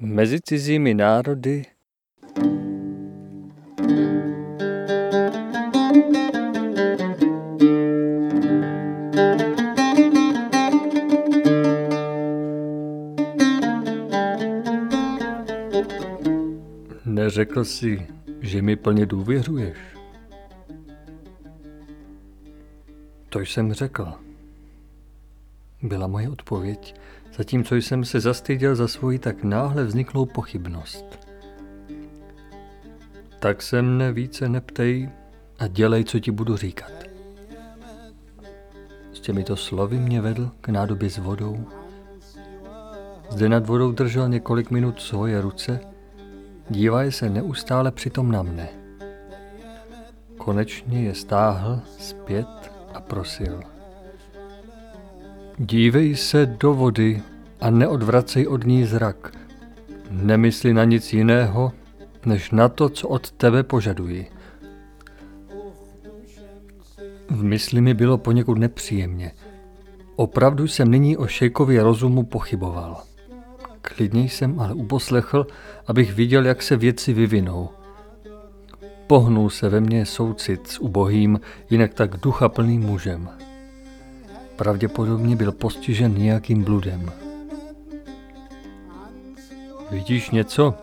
Mezi cizími národy Neřekl jsi, že mi plně důvěřuješ. To jsem řekl. Byla moje odpověď, zatímco jsem se zastyděl za svoji tak náhle vzniklou pochybnost. Tak se mne více neptej a dělej, co ti budu říkat. S těmito slovy mě vedl k nádobě s vodou. Zde nad vodou držel několik minut svoje ruce, dívaje se neustále přitom na mne. Konečně je stáhl zpět a prosil. Dívej se do vody a neodvracej od ní zrak. Nemysli na nic jiného, než na to, co od tebe požaduji. V mysli mi bylo poněkud nepříjemně. Opravdu jsem nyní o šejkově rozumu pochyboval. Klidně jsem ale uposlechl, abych viděl, jak se věci vyvinou. Pohnul se ve mně soucit s ubohým, jinak tak duchaplným mužem. Pravděpodobně byl postižen nějakým bludem. Vidíš něco?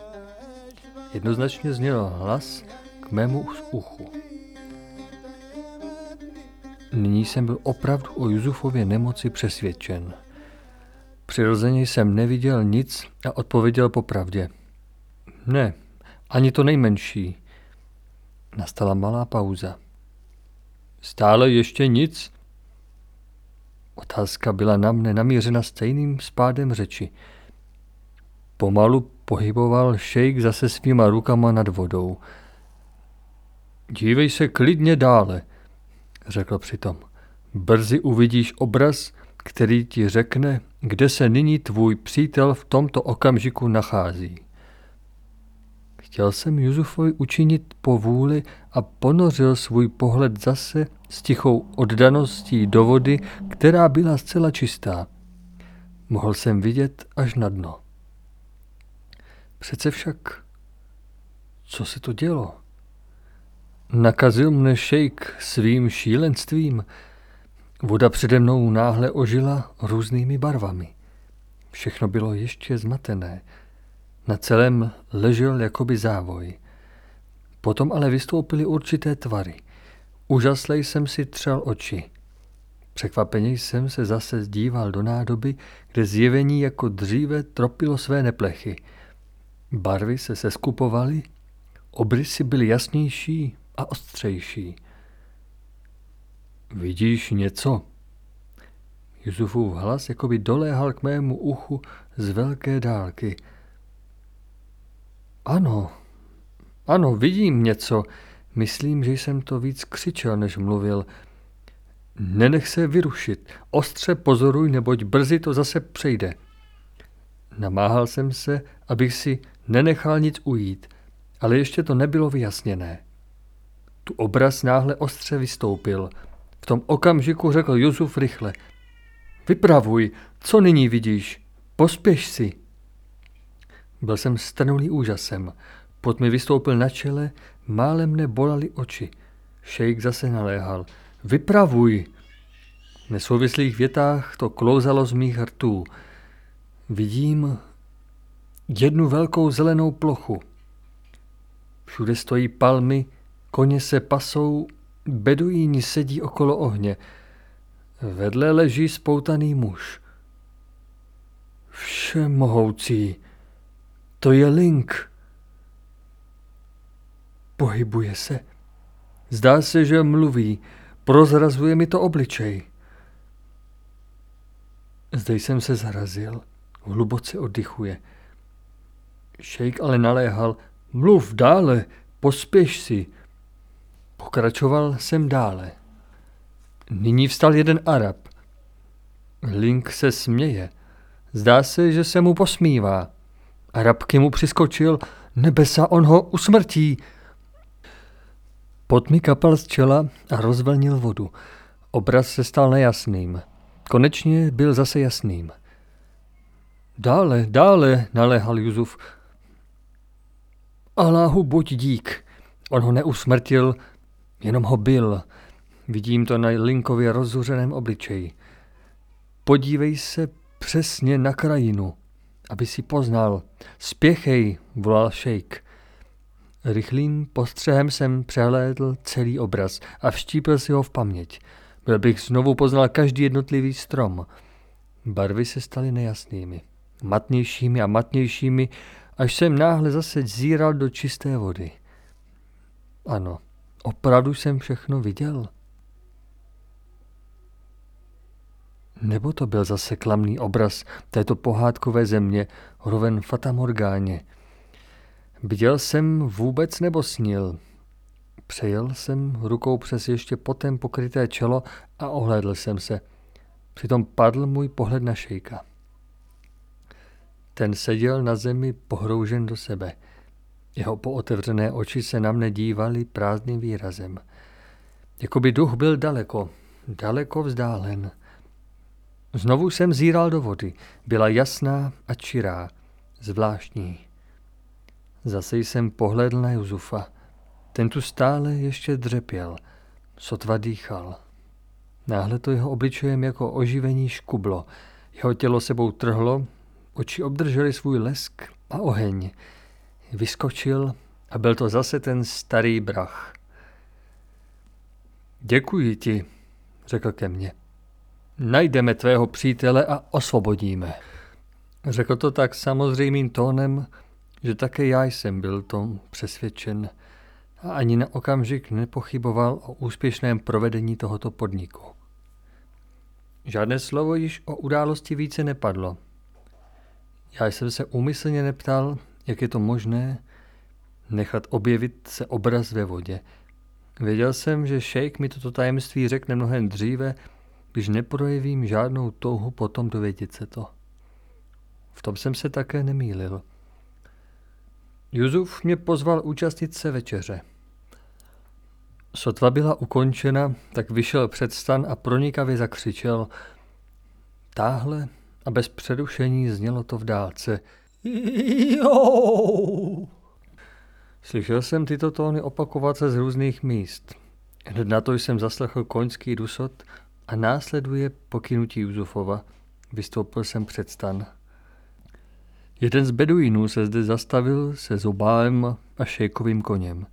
Jednoznačně zněl hlas k mému uchu. Nyní jsem byl opravdu o Juzufově nemoci přesvědčen. Přirozeně jsem neviděl nic a odpověděl popravdě. Ne, ani to nejmenší. Nastala malá pauza. Stále ještě nic? Otázka byla na mne namířena stejným spádem řeči. Pomalu pohyboval šejk zase svýma rukama nad vodou. Dívej se klidně dále, řekl přitom. Brzy uvidíš obraz, který ti řekne, kde se nyní tvůj přítel v tomto okamžiku nachází. Chtěl jsem Juzufovi učinit povůli a ponořil svůj pohled zase s tichou oddaností do vody, která byla zcela čistá. Mohl jsem vidět až na dno. Přece však, co se to dělo? Nakazil mne šejk svým šílenstvím. Voda přede mnou náhle ožila různými barvami. Všechno bylo ještě zmatené. Na celém ležel jakoby závoj. Potom ale vystoupily určité tvary. Úžaslej jsem si třel oči. Překvapeně jsem se zase zdíval do nádoby, kde zjevení jako dříve tropilo své neplechy. Barvy se seskupovaly, obrysy byly jasnější a ostřejší. Vidíš něco? Jusufův hlas jakoby doléhal k mému uchu z velké dálky – ano, ano, vidím něco. Myslím, že jsem to víc křičel, než mluvil. Nenech se vyrušit. Ostře pozoruj, neboť brzy to zase přejde. Namáhal jsem se, abych si nenechal nic ujít, ale ještě to nebylo vyjasněné. Tu obraz náhle ostře vystoupil. V tom okamžiku řekl Juzuf rychle. Vypravuj, co nyní vidíš? Pospěš si. Byl jsem strnulý úžasem. Pot mi vystoupil na čele, málem mne bolali oči. Šejk zase naléhal. Vypravuj! V nesouvislých větách to klouzalo z mých rtů. Vidím jednu velkou zelenou plochu. Všude stojí palmy, koně se pasou, beduíni sedí okolo ohně. Vedle leží spoutaný muž. Všemohoucí, to je Link. Pohybuje se. Zdá se, že mluví. Prozrazuje mi to obličej. Zde jsem se zarazil. Hluboce oddychuje. Šejk ale naléhal. Mluv dále, pospěš si. Pokračoval jsem dále. Nyní vstal jeden Arab. Link se směje. Zdá se, že se mu posmívá. Arabky mu přiskočil, nebesa, on ho usmrtí. Pot mi kapal z čela a rozvlnil vodu. Obraz se stal nejasným. Konečně byl zase jasným. Dále, dále, naléhal Juzuf. Aláhu buď dík. On ho neusmrtil, jenom ho byl. Vidím to na Linkově rozuřeném obličeji. Podívej se přesně na krajinu, aby si poznal. Spěchej, volal šejk. Rychlým postřehem jsem přehlédl celý obraz a vštípil si ho v paměť. Byl bych znovu poznal každý jednotlivý strom. Barvy se staly nejasnými, matnějšími a matnějšími, až jsem náhle zase zíral do čisté vody. Ano, opravdu jsem všechno viděl. Nebo to byl zase klamný obraz této pohádkové země, roven Fatamorgáně. Viděl jsem vůbec nebo snil? Přejel jsem rukou přes ještě potem pokryté čelo a ohlédl jsem se. Přitom padl můj pohled na šejka. Ten seděl na zemi pohroužen do sebe. Jeho pootevřené oči se na mne dívaly prázdným výrazem. Jakoby duch byl daleko, daleko vzdálen. Znovu jsem zíral do vody. Byla jasná a čirá, zvláštní. Zase jsem pohledl na Juzufa. Ten tu stále ještě dřepěl, sotva dýchal. Náhle to jeho obličejem jako oživení škublo. Jeho tělo sebou trhlo, oči obdržely svůj lesk a oheň. Vyskočil a byl to zase ten starý brach. Děkuji ti, řekl ke mně. Najdeme tvého přítele a osvobodíme. Řekl to tak samozřejmým tónem, že také já jsem byl tom přesvědčen a ani na okamžik nepochyboval o úspěšném provedení tohoto podniku. Žádné slovo již o události více nepadlo. Já jsem se úmyslně neptal, jak je to možné nechat objevit se obraz ve vodě. Věděl jsem, že šejk mi toto tajemství řekne mnohem dříve, když neprojevím žádnou touhu potom dovědět se to. V tom jsem se také nemýlil. Juzuf mě pozval účastnit se večeře. Sotva byla ukončena, tak vyšel před stan a pronikavě zakřičel. Táhle a bez přerušení znělo to v dálce. Slyšel jsem tyto tóny opakovat se z různých míst. Hned na to jsem zaslechl koňský dusot a následuje pokynutí Juzufova. Vystoupil jsem před stan. Jeden z beduínů se zde zastavil se zobálem a šejkovým koněm.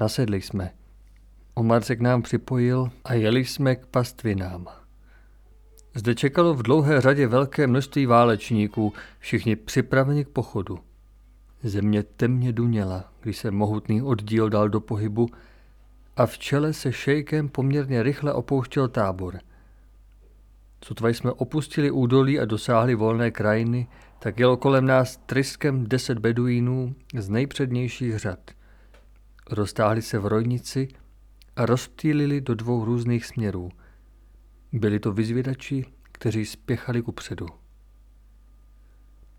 Nasedli jsme. Omar se k nám připojil a jeli jsme k pastvinám. Zde čekalo v dlouhé řadě velké množství válečníků, všichni připraveni k pochodu. Země temně duněla, když se mohutný oddíl dal do pohybu a v čele se šejkem poměrně rychle opouštěl tábor. Sotva jsme opustili údolí a dosáhli volné krajiny, tak jelo kolem nás tryskem deset beduínů z nejpřednějších řad. Roztáhli se v rojnici a rozptýlili do dvou různých směrů. Byli to vyzvědači, kteří spěchali ku předu.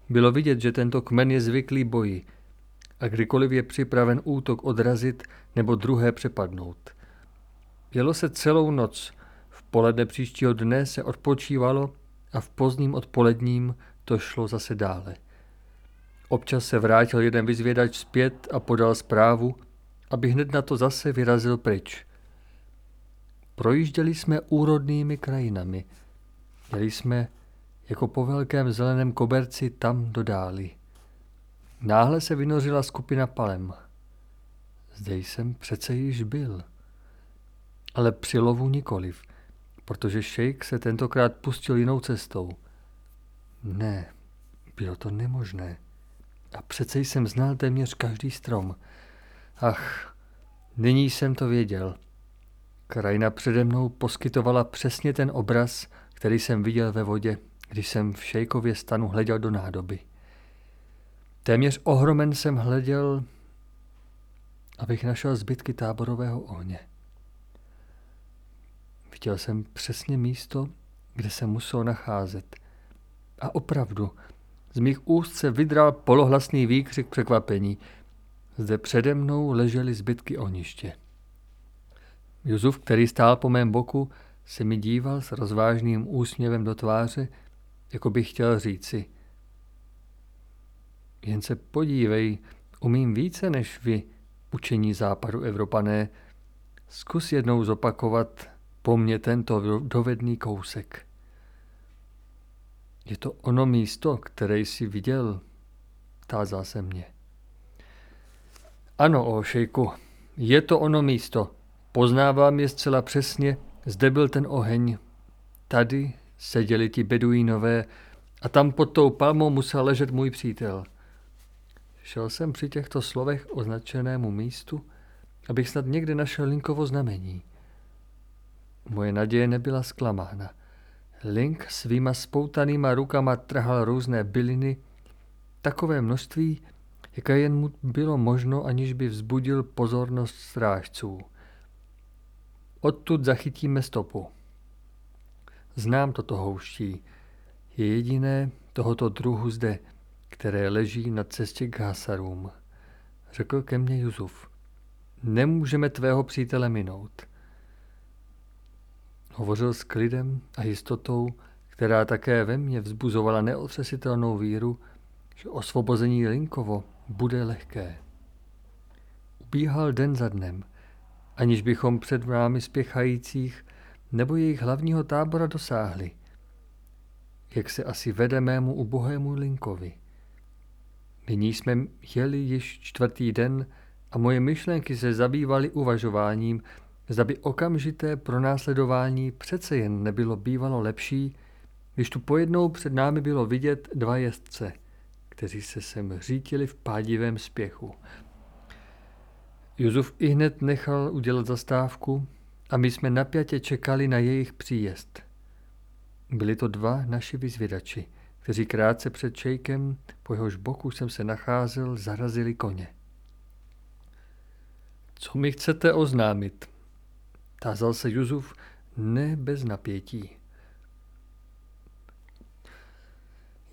Bylo vidět, že tento kmen je zvyklý boji a kdykoliv je připraven útok odrazit nebo druhé přepadnout. Jelo se celou noc, v poledne příštího dne se odpočívalo a v pozdním odpoledním to šlo zase dále. Občas se vrátil jeden vyzvědač zpět a podal zprávu, aby hned na to zase vyrazil pryč. Projížděli jsme úrodnými krajinami. Jeli jsme jako po velkém zeleném koberci tam do dály. Náhle se vynořila skupina palem. Zde jsem přece již byl. Ale při lovu nikoliv, protože šejk se tentokrát pustil jinou cestou. Ne, bylo to nemožné. A přece jsem znal téměř každý strom. Ach, nyní jsem to věděl. Krajina přede mnou poskytovala přesně ten obraz, který jsem viděl ve vodě, když jsem v šejkově stanu hleděl do nádoby. Téměř ohromen jsem hleděl, abych našel zbytky táborového ohně. Viděl jsem přesně místo, kde se musel nacházet. A opravdu, z mých úst se vydral polohlasný výkřik překvapení. Zde přede mnou ležely zbytky ohniště. Juzuf, který stál po mém boku, se mi díval s rozvážným úsměvem do tváře, jako bych chtěl říci, Jen se podívej, umím více než vy, učení západu Evropané. Zkus jednou zopakovat po mně tento dovedný kousek. Je to ono místo, které jsi viděl, tázá se mě. Ano, o šejku, je to ono místo. Poznávám je zcela přesně, zde byl ten oheň. Tady seděli ti beduínové a tam pod tou palmou musel ležet můj přítel. Šel jsem při těchto slovech označenému místu, abych snad někde našel Linkovo znamení. Moje naděje nebyla zklamána. Link svýma spoutanýma rukama trhal různé byliny, takové množství, jaké jen mu bylo možno, aniž by vzbudil pozornost strážců. Odtud zachytíme stopu. Znám toto houští. Je jediné tohoto druhu zde, které leží na cestě k Hasarům. Řekl ke mně Juzuf. Nemůžeme tvého přítele minout. Hovořil s klidem a jistotou, která také ve mně vzbuzovala neotřesitelnou víru, že osvobození Linkovo bude lehké. Ubíhal den za dnem, aniž bychom před námi spěchajících nebo jejich hlavního tábora dosáhli. Jak se asi vede mému ubohému Linkovi. Nyní jsme jeli již čtvrtý den a moje myšlenky se zabývaly uvažováním, zda by okamžité pronásledování přece jen nebylo bývalo lepší, když tu pojednou před námi bylo vidět dva jezdce, kteří se sem řítili v pádivém spěchu. Juzuf i hned nechal udělat zastávku a my jsme napjatě čekali na jejich příjezd. Byli to dva naši vyzvědači, kteří krátce před šejkem, po jehož boku jsem se nacházel, zarazili koně. Co mi chcete oznámit? Tázal se Juzuf ne bez napětí.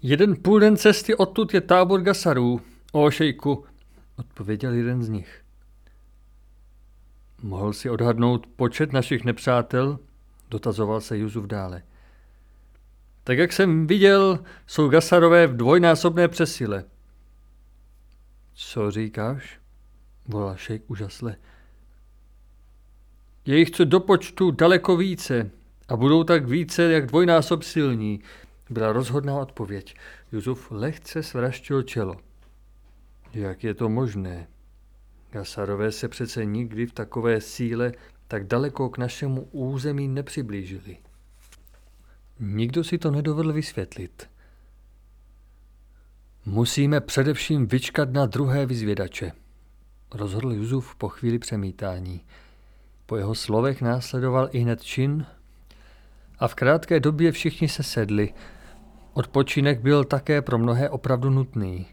Jeden půl den cesty odtud je tábor Gasarů, o šejku, odpověděl jeden z nich. Mohl si odhadnout počet našich nepřátel? Dotazoval se Juzuf dále. Tak jak jsem viděl, jsou Gasarové v dvojnásobné přesile. Co říkáš? volal šejk úžasle. Je jich co do počtu daleko více a budou tak více jak dvojnásob silní, byla rozhodná odpověď. Juzuf lehce svraštil čelo. Jak je to možné? Gasarové se přece nikdy v takové síle tak daleko k našemu území nepřiblížili. Nikdo si to nedovedl vysvětlit. Musíme především vyčkat na druhé vyzvědače, rozhodl Juzuf po chvíli přemítání. Po jeho slovech následoval i hned čin a v krátké době všichni se sedli. Odpočinek byl také pro mnohé opravdu nutný.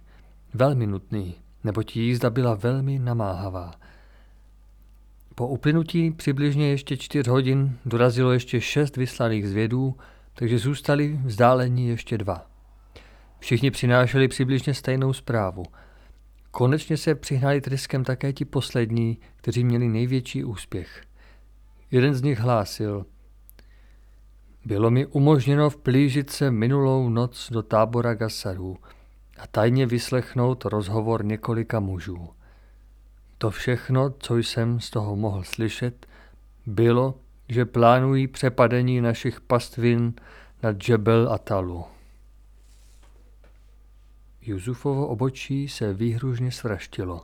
Velmi nutný, neboť jízda byla velmi namáhavá. Po uplynutí přibližně ještě čtyř hodin dorazilo ještě šest vyslaných zvědů, takže zůstali vzdálení ještě dva. Všichni přinášeli přibližně stejnou zprávu. Konečně se přihnali tryskem také ti poslední, kteří měli největší úspěch. Jeden z nich hlásil. Bylo mi umožněno vplížit se minulou noc do tábora Gasarů a tajně vyslechnout rozhovor několika mužů. To všechno, co jsem z toho mohl slyšet, bylo, že plánují přepadení našich pastvin na Džebel Atalu. Juzufovo obočí se výhružně svraštilo.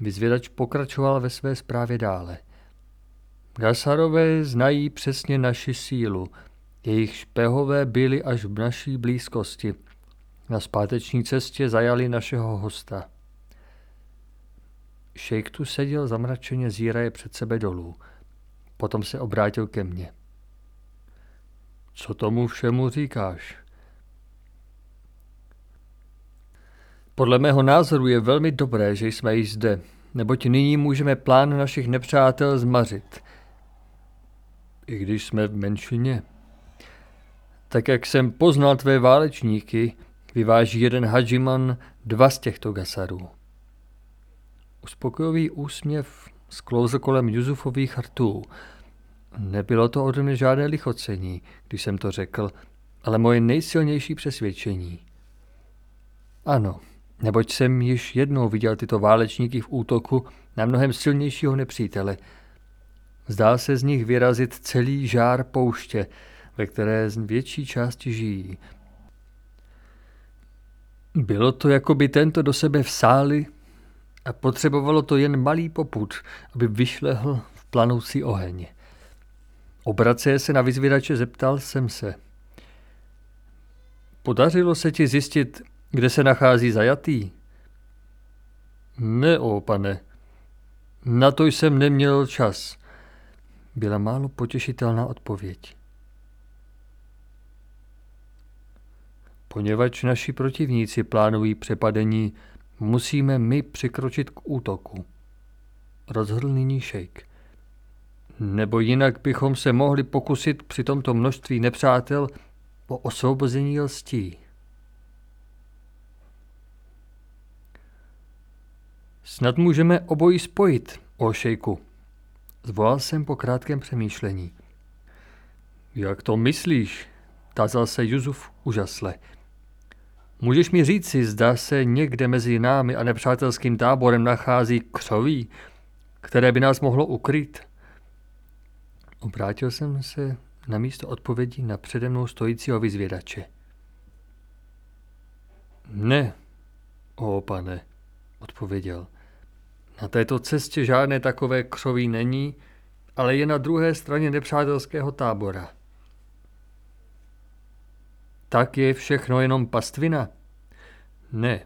Vyzvědač pokračoval ve své zprávě dále. Gasarové znají přesně naši sílu. Jejich špehové byli až v naší blízkosti. Na zpáteční cestě zajali našeho hosta. Šejk tu seděl zamračeně zíraje před sebe dolů. Potom se obrátil ke mně. Co tomu všemu říkáš? Podle mého názoru je velmi dobré, že jsme již zde, neboť nyní můžeme plán našich nepřátel zmařit. I když jsme v menšině. Tak jak jsem poznal tvé válečníky, vyváží jeden hadžiman dva z těchto gasarů. Uspokojivý úsměv sklouzl kolem Juzufových rtů. Nebylo to ode mě žádné lichocení, když jsem to řekl, ale moje nejsilnější přesvědčení. Ano, neboť jsem již jednou viděl tyto válečníky v útoku na mnohem silnějšího nepřítele. Zdá se z nich vyrazit celý žár pouště, ve které z větší části žijí. Bylo to, jako by tento do sebe vsáli a potřebovalo to jen malý poput, aby vyšlehl v planoucí oheň. Obrace se na vyzvědače zeptal jsem se. Podařilo se ti zjistit, kde se nachází zajatý? Ne, o pane. Na to jsem neměl čas. Byla málo potěšitelná odpověď. Poněvadž naši protivníci plánují přepadení, musíme my přikročit k útoku. Rozhodl nyní šejk. Nebo jinak bychom se mohli pokusit při tomto množství nepřátel o osvobození lstí. Snad můžeme obojí spojit, o šejku. Zvolal jsem po krátkém přemýšlení. Jak to myslíš? Tázal se Juzuf úžasle. Můžeš mi říci, zda se někde mezi námi a nepřátelským táborem nachází křoví, které by nás mohlo ukryt? Obrátil jsem se na místo odpovědi na přede mnou stojícího vyzvědače. Ne, o pane, odpověděl. Na této cestě žádné takové křoví není, ale je na druhé straně nepřátelského tábora. Tak je všechno jenom pastvina? Ne.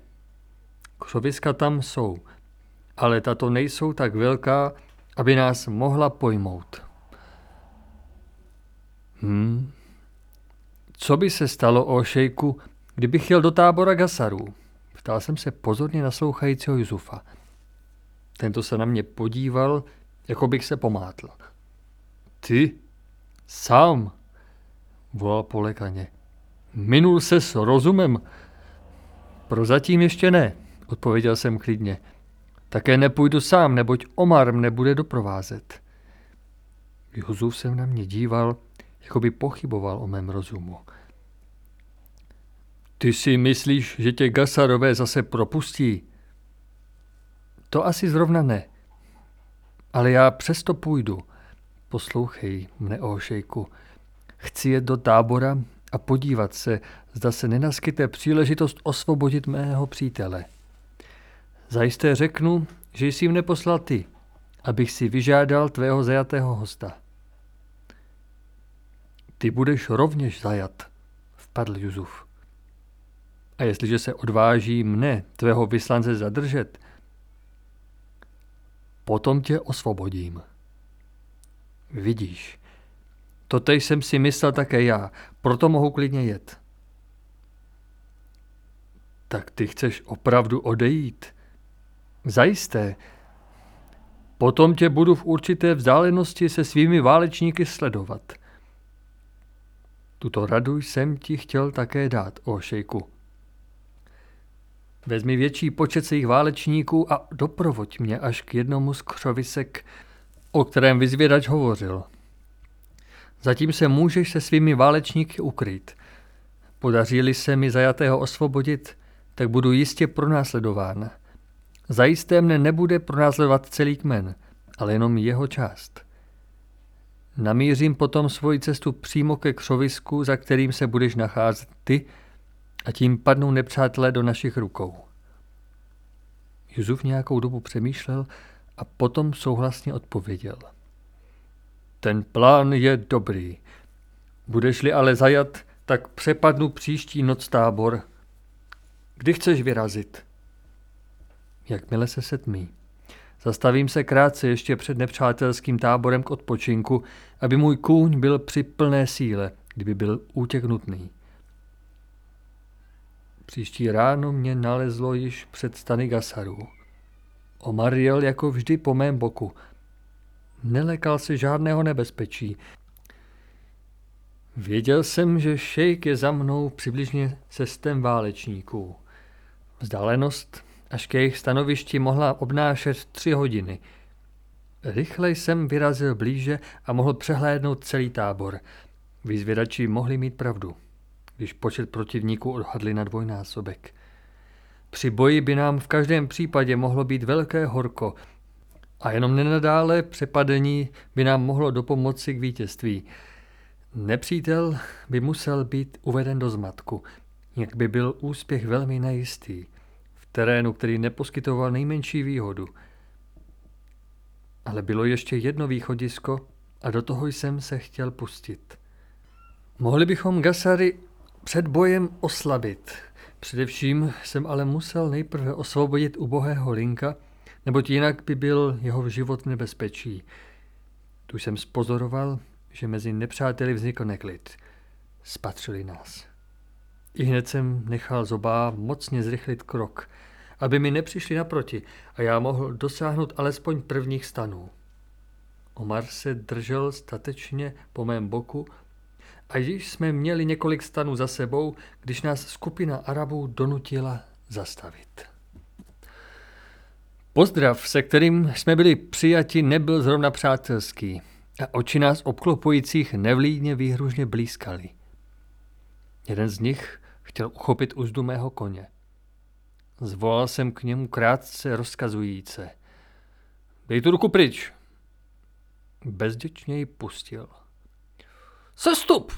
Křoviska tam jsou, ale tato nejsou tak velká, aby nás mohla pojmout. Hmm. Co by se stalo o šejku, kdybych jel do tábora Gasarů? Ptal jsem se pozorně naslouchajícího Jusufa. Tento se na mě podíval, jako bych se pomátl. Ty? Sám? Volal polekaně. Minul se s rozumem? Prozatím ještě ne, odpověděl jsem klidně. Také nepůjdu sám, neboť Omar mne bude doprovázet. Jozuf se na mě díval, jako by pochyboval o mém rozumu. Ty si myslíš, že tě Gasarové zase propustí? To asi zrovna ne. Ale já přesto půjdu. Poslouchej mne, šejku. Chci jet do tábora a podívat se, zda se nenaskyte příležitost osvobodit mého přítele. Zajisté řeknu, že jsi jim neposlal ty, abych si vyžádal tvého zajatého hosta. Ty budeš rovněž zajat, vpadl Juzuf. A jestliže se odváží mne, tvého vyslance, zadržet, potom tě osvobodím. Vidíš, totež jsem si myslel také já, proto mohu klidně jet. Tak ty chceš opravdu odejít? Zajisté. Potom tě budu v určité vzdálenosti se svými válečníky sledovat. Tuto radu jsem ti chtěl také dát, o šejku. Vezmi větší počet svých válečníků a doprovoď mě až k jednomu z křovisek, o kterém vyzvědač hovořil. Zatím se můžeš se svými válečníky ukryt. Podaří-li se mi zajatého osvobodit, tak budu jistě pronásledován. Zajisté mne nebude pronásledovat celý kmen, ale jenom jeho část. Namířím potom svoji cestu přímo ke křovisku, za kterým se budeš nacházet ty, a tím padnou nepřátelé do našich rukou. Juzuf nějakou dobu přemýšlel a potom souhlasně odpověděl. Ten plán je dobrý. Budeš-li ale zajat, tak přepadnu příští noc tábor. Kdy chceš vyrazit? Jakmile se setmí. Zastavím se krátce ještě před nepřátelským táborem k odpočinku, aby můj kůň byl při plné síle, kdyby byl útěk nutný. Příští ráno mě nalezlo již před stany Gasarů. Omar jel jako vždy po mém boku. Nelekal se žádného nebezpečí. Věděl jsem, že šejk je za mnou přibližně cestem válečníků. Vzdálenost až ke jejich stanovišti mohla obnášet tři hodiny. Rychle jsem vyrazil blíže a mohl přehlédnout celý tábor. Vyzvědači mohli mít pravdu když počet protivníků odhadli na dvojnásobek. Při boji by nám v každém případě mohlo být velké horko a jenom nenadále přepadení by nám mohlo dopomoci k vítězství. Nepřítel by musel být uveden do zmatku, jak by byl úspěch velmi nejistý, v terénu, který neposkytoval nejmenší výhodu. Ale bylo ještě jedno východisko a do toho jsem se chtěl pustit. Mohli bychom Gasary před bojem oslabit. Především jsem ale musel nejprve osvobodit ubohého Linka, neboť jinak by byl jeho život v nebezpečí. Tu jsem spozoroval, že mezi nepřáteli vznikl neklid. Spatřili nás. I hned jsem nechal zobá mocně zrychlit krok, aby mi nepřišli naproti a já mohl dosáhnout alespoň prvních stanů. Omar se držel statečně po mém boku a již jsme měli několik stanů za sebou, když nás skupina Arabů donutila zastavit. Pozdrav, se kterým jsme byli přijati, nebyl zrovna přátelský a oči nás obklopujících nevlídně výhružně blízkali. Jeden z nich chtěl uchopit uzdu mého koně. Zvolal jsem k němu krátce rozkazujíce. Dej tu ruku pryč. Bezděčně ji pustil. Sestup!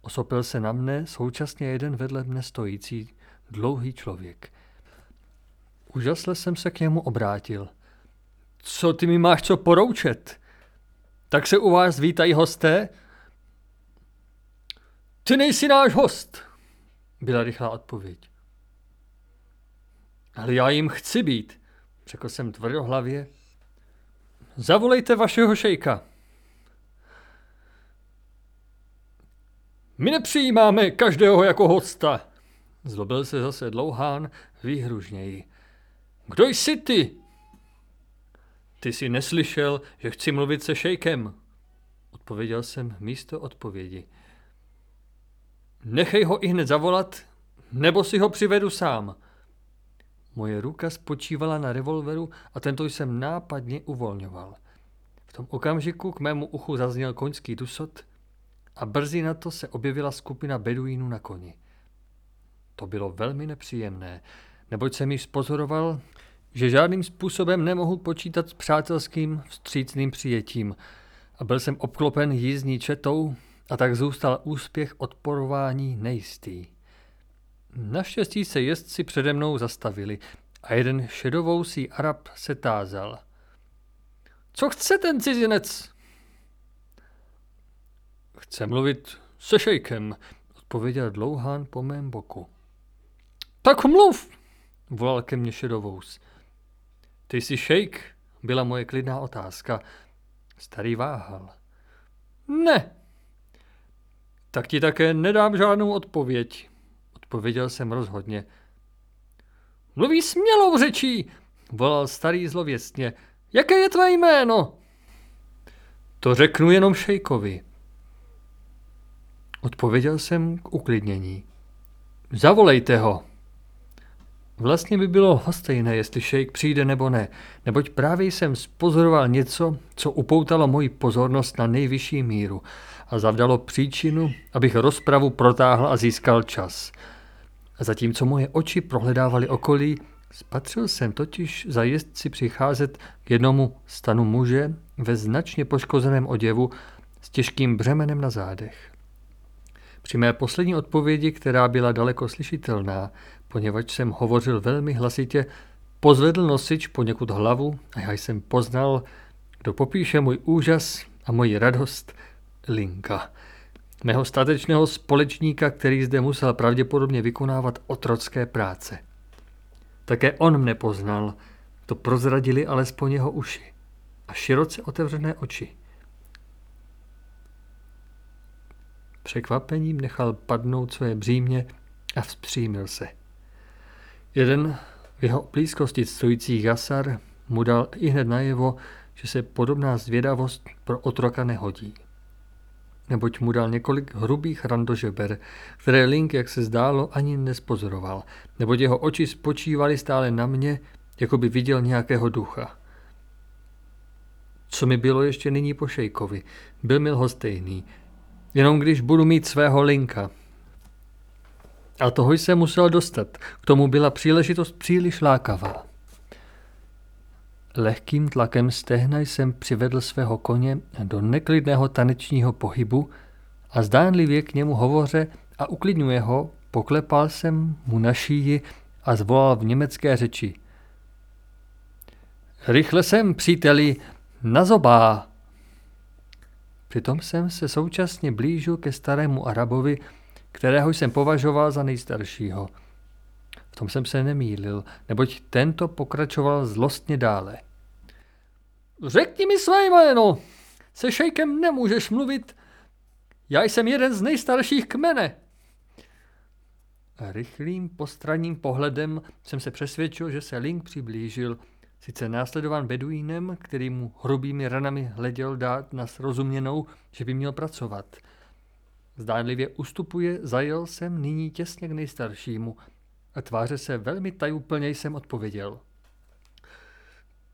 Osopil se na mne současně jeden vedle mne stojící dlouhý člověk. Úžasle jsem se k němu obrátil. Co ty mi máš co poroučet? Tak se u vás vítají hosté? Ty nejsi náš host, byla rychlá odpověď. Ale já jim chci být, řekl jsem tvrdohlavě. Zavolejte vašeho šejka. My nepřijímáme každého jako hosta, zlobil se zase dlouhán výhružněji. Kdo jsi ty? Ty jsi neslyšel, že chci mluvit se šejkem, odpověděl jsem místo odpovědi. Nechej ho i hned zavolat, nebo si ho přivedu sám. Moje ruka spočívala na revolveru a tento jsem nápadně uvolňoval. V tom okamžiku k mému uchu zazněl koňský dusot a brzy na to se objevila skupina beduínů na koni. To bylo velmi nepříjemné, neboť jsem již spozoroval, že žádným způsobem nemohu počítat s přátelským vstřícným přijetím a byl jsem obklopen jízdní četou a tak zůstal úspěch odporování nejistý. Naštěstí se jezdci přede mnou zastavili a jeden šedovousý Arab se tázal. Co chce ten cizinec? Chce mluvit se šejkem, odpověděl dlouhán po mém boku. Tak mluv, volal ke mně šedovous. Ty jsi šejk? Byla moje klidná otázka. Starý váhal. Ne. Tak ti také nedám žádnou odpověď, odpověděl jsem rozhodně. Mluví smělou řečí, volal starý zlověstně. Jaké je tvé jméno? To řeknu jenom šejkovi. Odpověděl jsem k uklidnění. Zavolejte ho. Vlastně by bylo hostejné, jestli šejk přijde nebo ne, neboť právě jsem spozoroval něco, co upoutalo moji pozornost na nejvyšší míru a zavdalo příčinu, abych rozpravu protáhl a získal čas. A zatímco moje oči prohledávaly okolí, spatřil jsem totiž za jezdci přicházet k jednomu stanu muže ve značně poškozeném oděvu s těžkým břemenem na zádech. Při mé poslední odpovědi, která byla daleko slyšitelná, poněvadž jsem hovořil velmi hlasitě, pozvedl nosič poněkud hlavu a já jsem poznal, kdo popíše můj úžas a moji radost, Linka. Mého statečného společníka, který zde musel pravděpodobně vykonávat otrocké práce. Také on mne poznal, to prozradili alespoň jeho uši a široce otevřené oči. Překvapením nechal padnout své břímě a vzpřímil se. Jeden v jeho blízkosti stojící jasar mu dal i hned najevo, že se podobná zvědavost pro otroka nehodí. Neboť mu dal několik hrubých randožeber, které Link, jak se zdálo, ani nespozoroval, neboť jeho oči spočívaly stále na mě, jako by viděl nějakého ducha. Co mi bylo ještě nyní po šejkovi, byl mi lhostejný, jenom když budu mít svého Linka. A toho jsem musel dostat. K tomu byla příležitost příliš lákavá. Lehkým tlakem stehna jsem přivedl svého koně do neklidného tanečního pohybu a zdánlivě k němu hovoře a uklidňuje ho, poklepal jsem mu na šíji a zvolal v německé řeči. Rychle jsem, příteli, na zobá. Přitom jsem se současně blížil ke starému Arabovi, kterého jsem považoval za nejstaršího. V tom jsem se nemýlil, neboť tento pokračoval zlostně dále. Řekni mi své jméno. Se šejkem nemůžeš mluvit. Já jsem jeden z nejstarších kmene. Rychlým postranním pohledem jsem se přesvědčil, že se Link přiblížil, sice následován beduínem, který mu hrubými ranami hleděl dát na srozuměnou, že by měl pracovat. Zdánlivě ustupuje, zajel jsem nyní těsně k nejstaršímu a tváře se velmi tajúplně jsem odpověděl.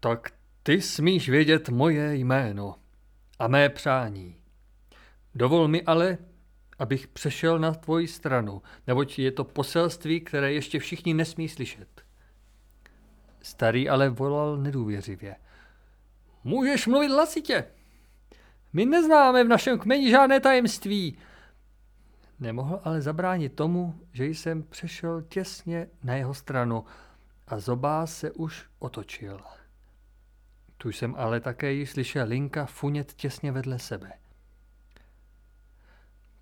Tak ty smíš vědět moje jméno a mé přání. Dovol mi ale, abych přešel na tvoji stranu, neboť je to poselství, které ještě všichni nesmí slyšet. Starý ale volal nedůvěřivě. Můžeš mluvit hlasitě. My neznáme v našem kmeni žádné tajemství. Nemohl ale zabránit tomu, že jsem přešel těsně na jeho stranu a zobá se už otočil. Tu jsem ale také již slyšel Linka funět těsně vedle sebe.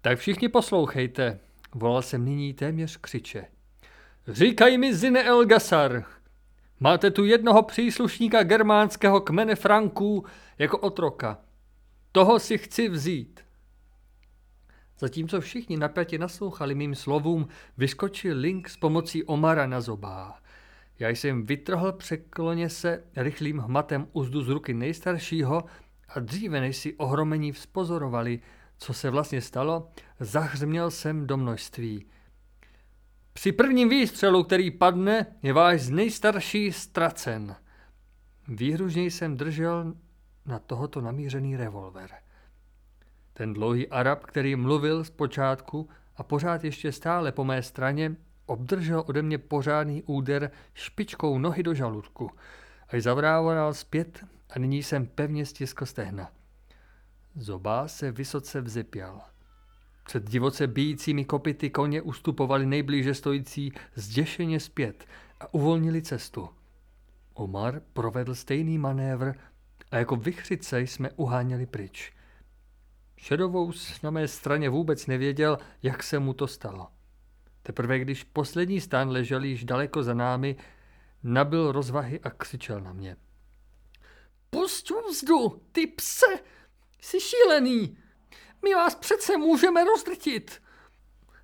Tak všichni poslouchejte, volal jsem nyní téměř křiče. Říkaj mi Zine Elgasar, máte tu jednoho příslušníka germánského kmene Franků jako otroka. Toho si chci vzít. Zatímco všichni napětě naslouchali mým slovům, vyskočil Link s pomocí Omara na zobách. Já jsem vytrhl překloně se rychlým hmatem uzdu z ruky nejstaršího a dříve než si ohromení vzpozorovali, co se vlastně stalo, zahřměl jsem do množství. Při prvním výstřelu, který padne, je váš z nejstarší ztracen. Výhružně jsem držel na tohoto namířený revolver. Ten dlouhý Arab, který mluvil z počátku a pořád ještě stále po mé straně, obdržel ode mě pořádný úder špičkou nohy do žaludku. Až zavrával zpět a nyní jsem pevně stiskl stehna. Zoba se vysoce vzepěl. Před divoce bíjícími kopity koně ustupovali nejblíže stojící zděšeně zpět a uvolnili cestu. Omar provedl stejný manévr a jako vychřice jsme uháněli pryč. Šedovous na mé straně vůbec nevěděl, jak se mu to stalo. Teprve když poslední stán ležel již daleko za námi, nabil rozvahy a křičel na mě. Pusť vzdu, ty pse! Jsi šílený! My vás přece můžeme rozdrtit!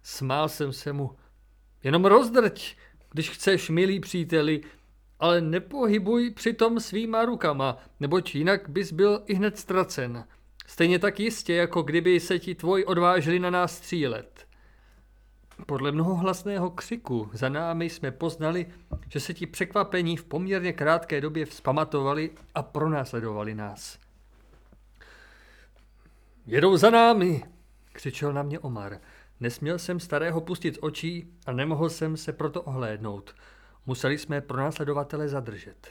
Smál jsem se mu. Jenom rozdrť, když chceš, milý příteli, ale nepohybuj přitom svýma rukama, neboť jinak bys byl i hned ztracen. Stejně tak jistě, jako kdyby se ti tvoj odvážili na nás střílet. Podle mnohohlasného křiku za námi jsme poznali, že se ti překvapení v poměrně krátké době vzpamatovali a pronásledovali nás. Jedou za námi, křičel na mě Omar. Nesměl jsem starého pustit z očí a nemohl jsem se proto ohlédnout. Museli jsme pronásledovatele zadržet.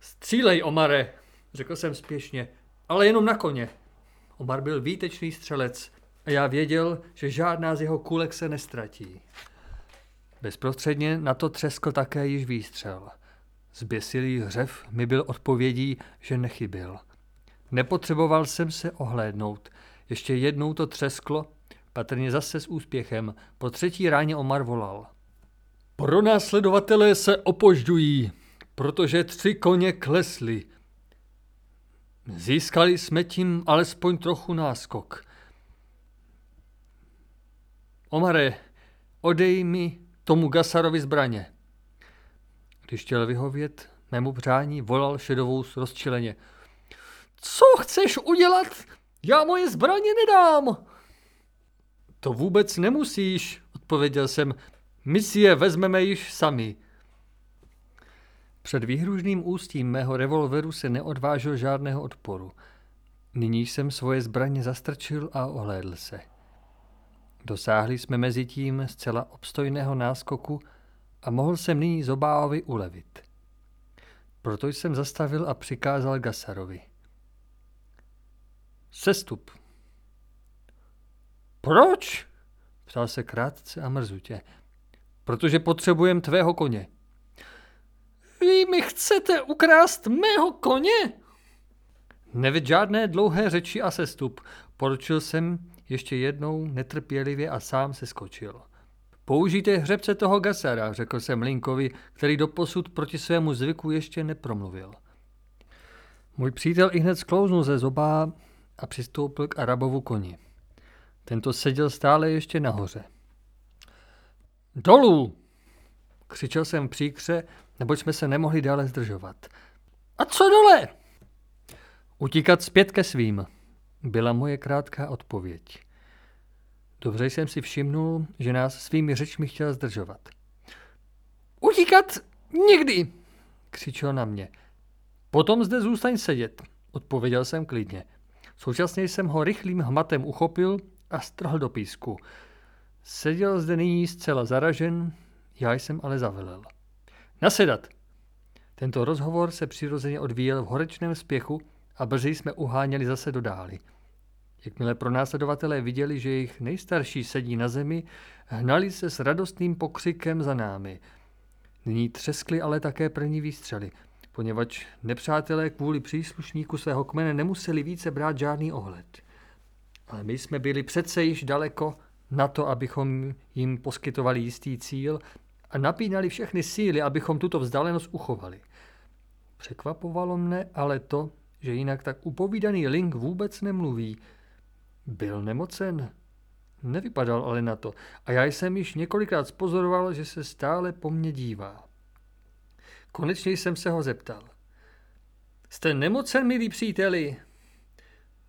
Střílej, Omare, řekl jsem spěšně, ale jenom na koně. Omar byl výtečný střelec a já věděl, že žádná z jeho kulek se nestratí. Bezprostředně na to třeskl také již výstřel. Zběsilý hřev mi byl odpovědí, že nechybil. Nepotřeboval jsem se ohlédnout. Ještě jednou to třesklo, patrně zase s úspěchem. Po třetí ráně Omar volal. Pro následovatelé se opožďují, protože tři koně klesly. Získali jsme tím alespoň trochu náskok. Omare, odej mi tomu Gasarovi zbraně. Když chtěl vyhovět mému přání, volal šedovou rozčileně. Co chceš udělat? Já moje zbraně nedám. To vůbec nemusíš, odpověděl jsem. My si je vezmeme již sami. Před výhružným ústím mého revolveru se neodvážil žádného odporu. Nyní jsem svoje zbraně zastrčil a ohlédl se. Dosáhli jsme mezi tím zcela obstojného náskoku a mohl jsem nyní z obávy ulevit. Proto jsem zastavil a přikázal Gasarovi. Sestup. Proč? Ptal se krátce a mrzutě. Protože potřebujem tvého koně. Vy mi chcete ukrást mého koně? Nevěď žádné dlouhé řeči a sestup. Poručil jsem ještě jednou netrpělivě a sám se skočil. Použijte hřebce toho gasara, řekl jsem Linkovi, který doposud proti svému zvyku ještě nepromluvil. Můj přítel i hned sklouznul ze zoba a přistoupil k Arabovu koni. Tento seděl stále ještě nahoře. Dolů! Křičel jsem příkře, neboť jsme se nemohli dále zdržovat. A co dole? Utíkat zpět ke svým, byla moje krátká odpověď. Dobře jsem si všimnul, že nás svými řečmi chtěl zdržovat. Utíkat nikdy, křičel na mě. Potom zde zůstaň sedět, odpověděl jsem klidně. Současně jsem ho rychlým hmatem uchopil a strhl do písku. Seděl zde nyní zcela zaražen, já jsem ale zavelel. Nasedat! Tento rozhovor se přirozeně odvíjel v horečném spěchu a brzy jsme uháněli zase do dály. Jakmile pronásledovatelé viděli, že jejich nejstarší sedí na zemi, hnali se s radostným pokřikem za námi. Nyní třeskly ale také první výstřely, poněvadž nepřátelé kvůli příslušníku svého kmene nemuseli více brát žádný ohled. Ale my jsme byli přece již daleko na to, abychom jim poskytovali jistý cíl a napínali všechny síly, abychom tuto vzdálenost uchovali. Překvapovalo mne ale to, že jinak tak upovídaný Link vůbec nemluví. Byl nemocen. Nevypadal ale na to a já jsem již několikrát spozoroval, že se stále po mně dívá. Konečně jsem se ho zeptal. Jste nemocen, milí příteli?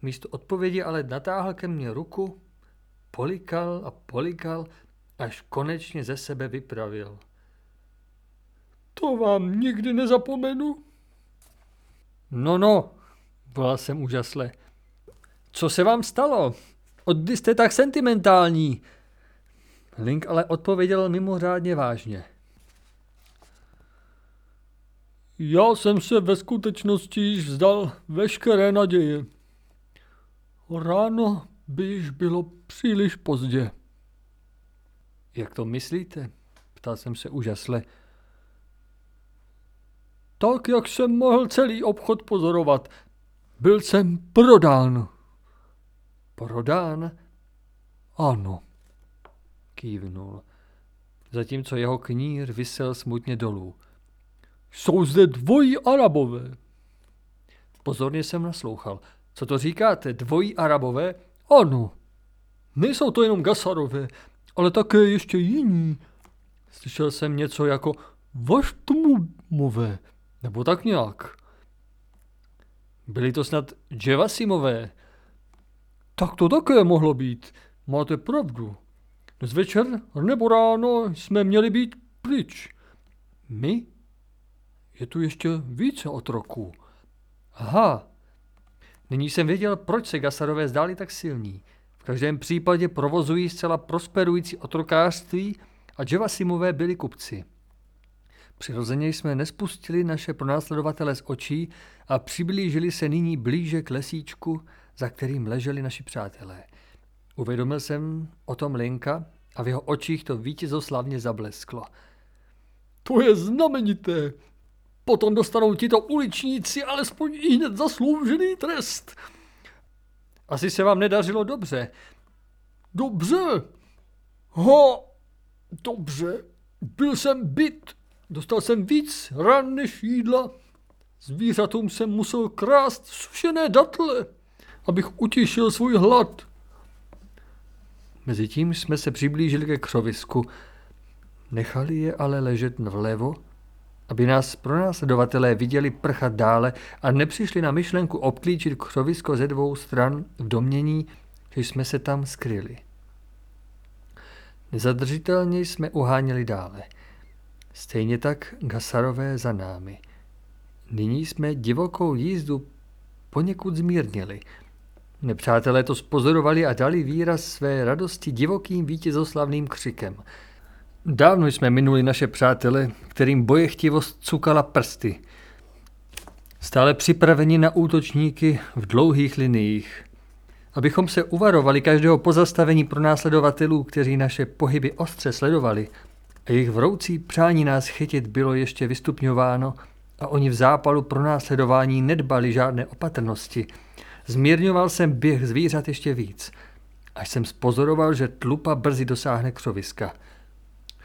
Místo odpovědi ale natáhl ke mně ruku, polikal a polikal, až konečně ze sebe vypravil. To vám nikdy nezapomenu. No, no, volal jsem úžasle. Co se vám stalo? Odkdy jste tak sentimentální? Link ale odpověděl mimořádně vážně. Já jsem se ve skutečnosti již vzdal veškeré naděje. Ráno by již bylo příliš pozdě. Jak to myslíte? Ptal jsem se úžasle. Tak, jak jsem mohl celý obchod pozorovat, byl jsem prodán. Prodán? Ano, kývnul, zatímco jeho knír vysel smutně dolů. Jsou zde dvojí arabové. Pozorně jsem naslouchal. Co to říkáte, dvojí arabové? Ano. Nejsou to jenom gasarové, ale také ještě jiní. Slyšel jsem něco jako vaštumové, nebo tak nějak. Byli to snad Dževasimové. Tak to také mohlo být. Máte pravdu. Dnes večer nebo ráno jsme měli být pryč. My? Je tu ještě více otroků. Aha. Nyní jsem věděl, proč se Gasarové zdáli tak silní. V každém případě provozují zcela prosperující otrokářství a Dževasimové byli kupci. Přirozeně jsme nespustili naše pronásledovatele z očí a přiblížili se nyní blíže k lesíčku, za kterým leželi naši přátelé. Uvědomil jsem o tom Linka a v jeho očích to vítězoslavně zablesklo. To je znamenité. Potom dostanou tito uličníci alespoň i hned zasloužený trest. Asi se vám nedařilo dobře. Dobře. Ha, dobře. Byl jsem byt Dostal jsem víc ran než jídla. Zvířatům jsem musel krást sušené datle, abych utěšil svůj hlad. Mezitím jsme se přiblížili ke křovisku. Nechali je ale ležet vlevo, aby nás pronásledovatelé viděli prchat dále a nepřišli na myšlenku obklíčit křovisko ze dvou stran v domění, že jsme se tam skryli. Nezadržitelně jsme uháněli dále – Stejně tak Gasarové za námi. Nyní jsme divokou jízdu poněkud zmírnili. Nepřátelé to spozorovali a dali výraz své radosti divokým vítězoslavným křikem. Dávno jsme minuli naše přátele, kterým bojechtivost cukala prsty. Stále připraveni na útočníky v dlouhých liniích. Abychom se uvarovali každého pozastavení pro následovatelů, kteří naše pohyby ostře sledovali, a jejich vroucí přání nás chytit bylo ještě vystupňováno a oni v zápalu pro následování nedbali žádné opatrnosti. Zmírňoval jsem běh zvířat ještě víc, až jsem spozoroval, že tlupa brzy dosáhne křoviska.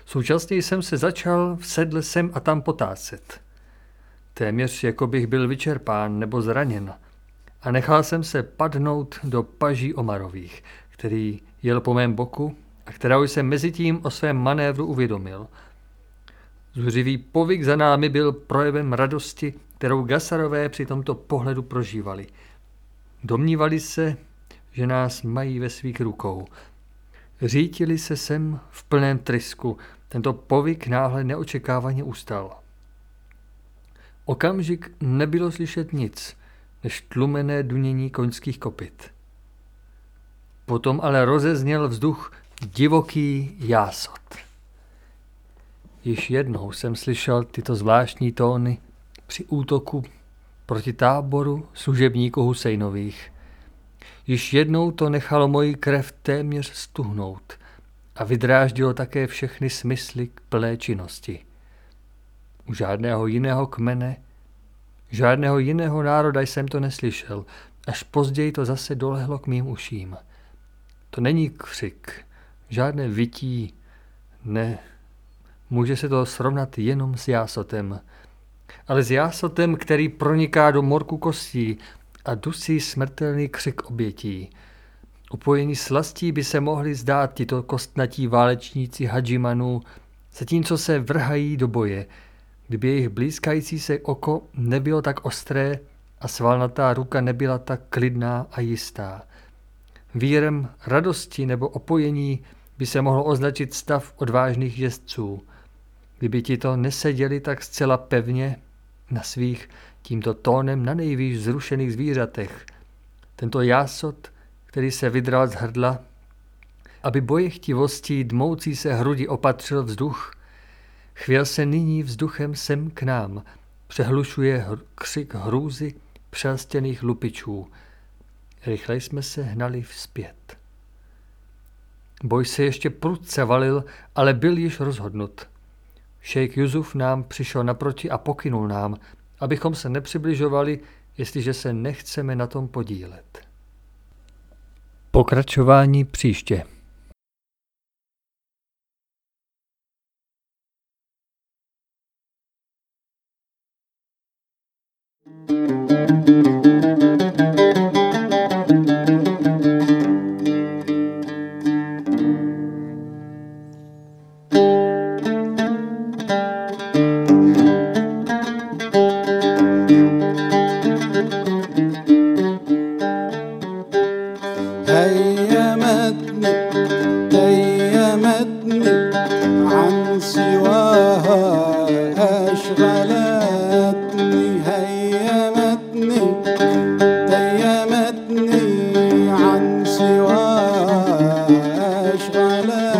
Současně jsem se začal v sedle sem a tam potácet. Téměř jako bych byl vyčerpán nebo zraněn a nechal jsem se padnout do paží Omarových, který jel po mém boku a kterou jsem mezi tím o svém manévru uvědomil. Zuřivý povyk za námi byl projevem radosti, kterou Gasarové při tomto pohledu prožívali. Domnívali se, že nás mají ve svých rukou. Řítili se sem v plném trysku. Tento povyk náhle neočekávaně ustal. Okamžik nebylo slyšet nic, než tlumené dunění koňských kopyt. Potom ale rozezněl vzduch divoký jásot. Již jednou jsem slyšel tyto zvláštní tóny při útoku proti táboru služebníků Husejnových. Již jednou to nechalo moji krev téměř stuhnout a vydráždilo také všechny smysly k plné činnosti. U žádného jiného kmene, žádného jiného národa jsem to neslyšel, až později to zase dolehlo k mým uším. To není křik, žádné vytí, ne. Může se to srovnat jenom s jásotem. Ale s jásotem, který proniká do morku kostí a dusí smrtelný křik obětí. Upojení slastí by se mohli zdát tito kostnatí válečníci Hadžimanů, zatímco se vrhají do boje, kdyby jejich blízkající se oko nebylo tak ostré a svalnatá ruka nebyla tak klidná a jistá. Vírem radosti nebo opojení by se mohlo označit stav odvážných jezdců. Kdyby ti to neseděli tak zcela pevně na svých tímto tónem na nejvýš zrušených zvířatech. Tento jásot, který se vydral z hrdla, aby bojechtivostí dmoucí se hrudi opatřil vzduch, chvěl se nyní vzduchem sem k nám, přehlušuje křik hrůzy přelstěných lupičů. Rychle jsme se hnali vzpět. Boj se ještě prudce valil, ale byl již rozhodnut. Šejk Juzuf nám přišel naproti a pokynul nám, abychom se nepřibližovali, jestliže se nechceme na tom podílet. Pokračování příště. على